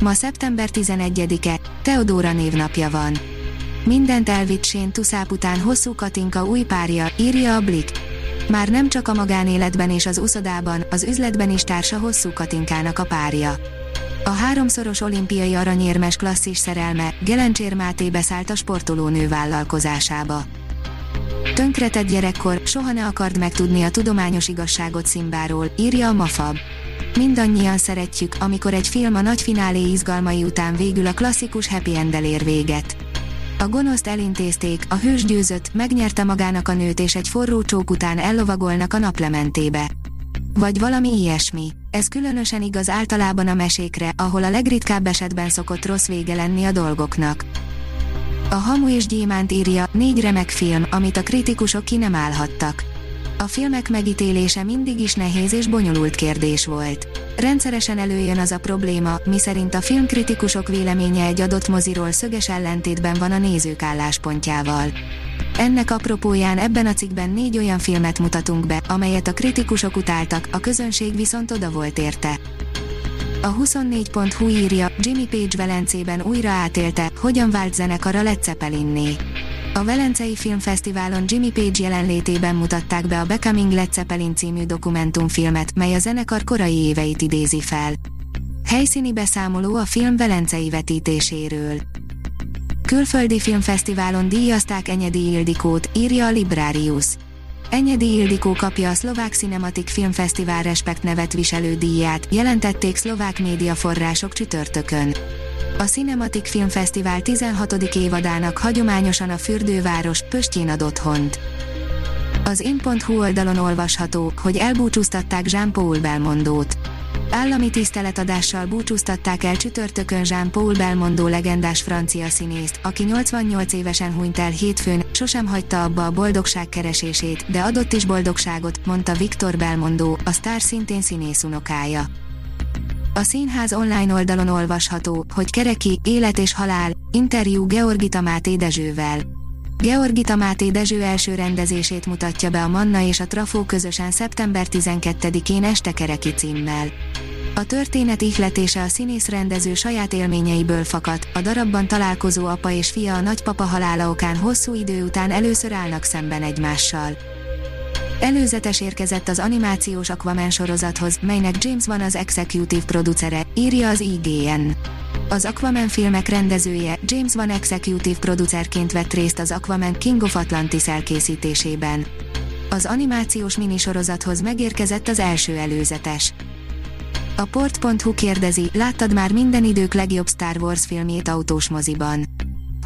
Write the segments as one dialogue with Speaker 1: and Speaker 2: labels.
Speaker 1: Ma szeptember 11-e, Teodóra névnapja van. Mindent elvitt Sén Tuszáp után hosszú Katinka új párja, írja a Blik. Már nem csak a magánéletben és az uszodában, az üzletben is társa hosszú Katinkának a párja. A háromszoros olimpiai aranyérmes klasszis szerelme, Gelencsér Máté beszállt a sportolónő vállalkozásába. Tönkretett gyerekkor, soha ne akard megtudni a tudományos igazságot Szimbáról, írja a Mafab. Mindannyian szeretjük, amikor egy film a nagy finálé izgalmai után végül a klasszikus happy end ér véget. A gonoszt elintézték, a hős győzött, megnyerte magának a nőt és egy forró csók után ellovagolnak a naplementébe. Vagy valami ilyesmi. Ez különösen igaz általában a mesékre, ahol a legritkább esetben szokott rossz vége lenni a dolgoknak. A Hamu és Gyémánt írja, négy remek film, amit a kritikusok ki nem állhattak a filmek megítélése mindig is nehéz és bonyolult kérdés volt. Rendszeresen előjön az a probléma, miszerint a filmkritikusok véleménye egy adott moziról szöges ellentétben van a nézők álláspontjával. Ennek apropóján ebben a cikkben négy olyan filmet mutatunk be, amelyet a kritikusok utáltak, a közönség viszont oda volt érte. A 24.hu írja, Jimmy Page Velencében újra átélte, hogyan vált a Led Zeppelinné. A Velencei Filmfesztiválon Jimmy Page jelenlétében mutatták be a Becoming Led Zeppelin című dokumentumfilmet, mely a zenekar korai éveit idézi fel. Helyszíni beszámoló a film velencei vetítéséről. Külföldi filmfesztiválon díjazták Enyedi Ildikót, írja a Librarius. Enyedi Ildikó kapja a Szlovák Cinematic Filmfesztivál Respekt nevet viselő díját, jelentették szlovák médiaforrások csütörtökön. A Cinematic Filmfesztivál 16. évadának hagyományosan a fürdőváros Pöstjén ad otthont. Az in.hu oldalon olvasható, hogy elbúcsúztatták Jean-Paul Belmondót. Állami tiszteletadással búcsúztatták el csütörtökön Jean-Paul Belmondo legendás francia színészt, aki 88 évesen hunyt el hétfőn, sosem hagyta abba a boldogság keresését, de adott is boldogságot, mondta Victor Belmondo, a sztár szintén színész unokája. A színház online oldalon olvasható, hogy Kereki, Élet és Halál, interjú Georgita Máté Dezsővel. Georgita Máté Dezső első rendezését mutatja be a Manna és a Trafó közösen szeptember 12-én este Kereki címmel. A történet ihletése a színész rendező saját élményeiből fakad, a darabban találkozó apa és fia a nagypapa halála okán hosszú idő után először állnak szemben egymással. Előzetes érkezett az animációs Aquaman sorozathoz, melynek James van az executive producere, írja az IGN. Az Aquaman filmek rendezője, James van executive producerként vett részt az Aquaman King of Atlantis elkészítésében. Az animációs minisorozathoz megérkezett az első előzetes. A port.hu kérdezi, láttad már minden idők legjobb Star Wars filmjét autós moziban?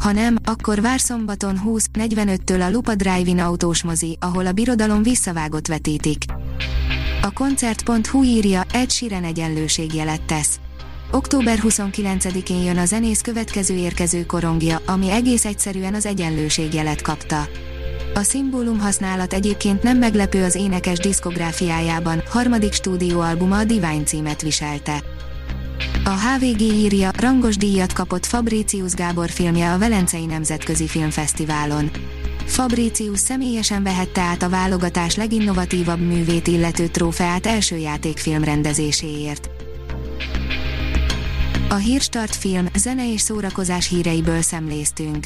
Speaker 1: Ha nem, akkor vár szombaton 20.45-től a Lupa Drive-in autós mozi, ahol a birodalom visszavágott vetítik. A koncert.hu írja, egy Sheeran egyenlőségjelet tesz. Október 29-én jön a zenész következő érkező korongja, ami egész egyszerűen az egyenlőségjelet kapta. A szimbólum használat egyébként nem meglepő az énekes diszkográfiájában, harmadik stúdióalbuma a Divine címet viselte. A HVG írja, rangos díjat kapott Fabricius Gábor filmje a Velencei Nemzetközi Filmfesztiválon. Fabricius személyesen vehette át a válogatás leginnovatívabb művét illető trófeát első játékfilm rendezéséért. A Hírstart film, zene és szórakozás híreiből szemléztünk.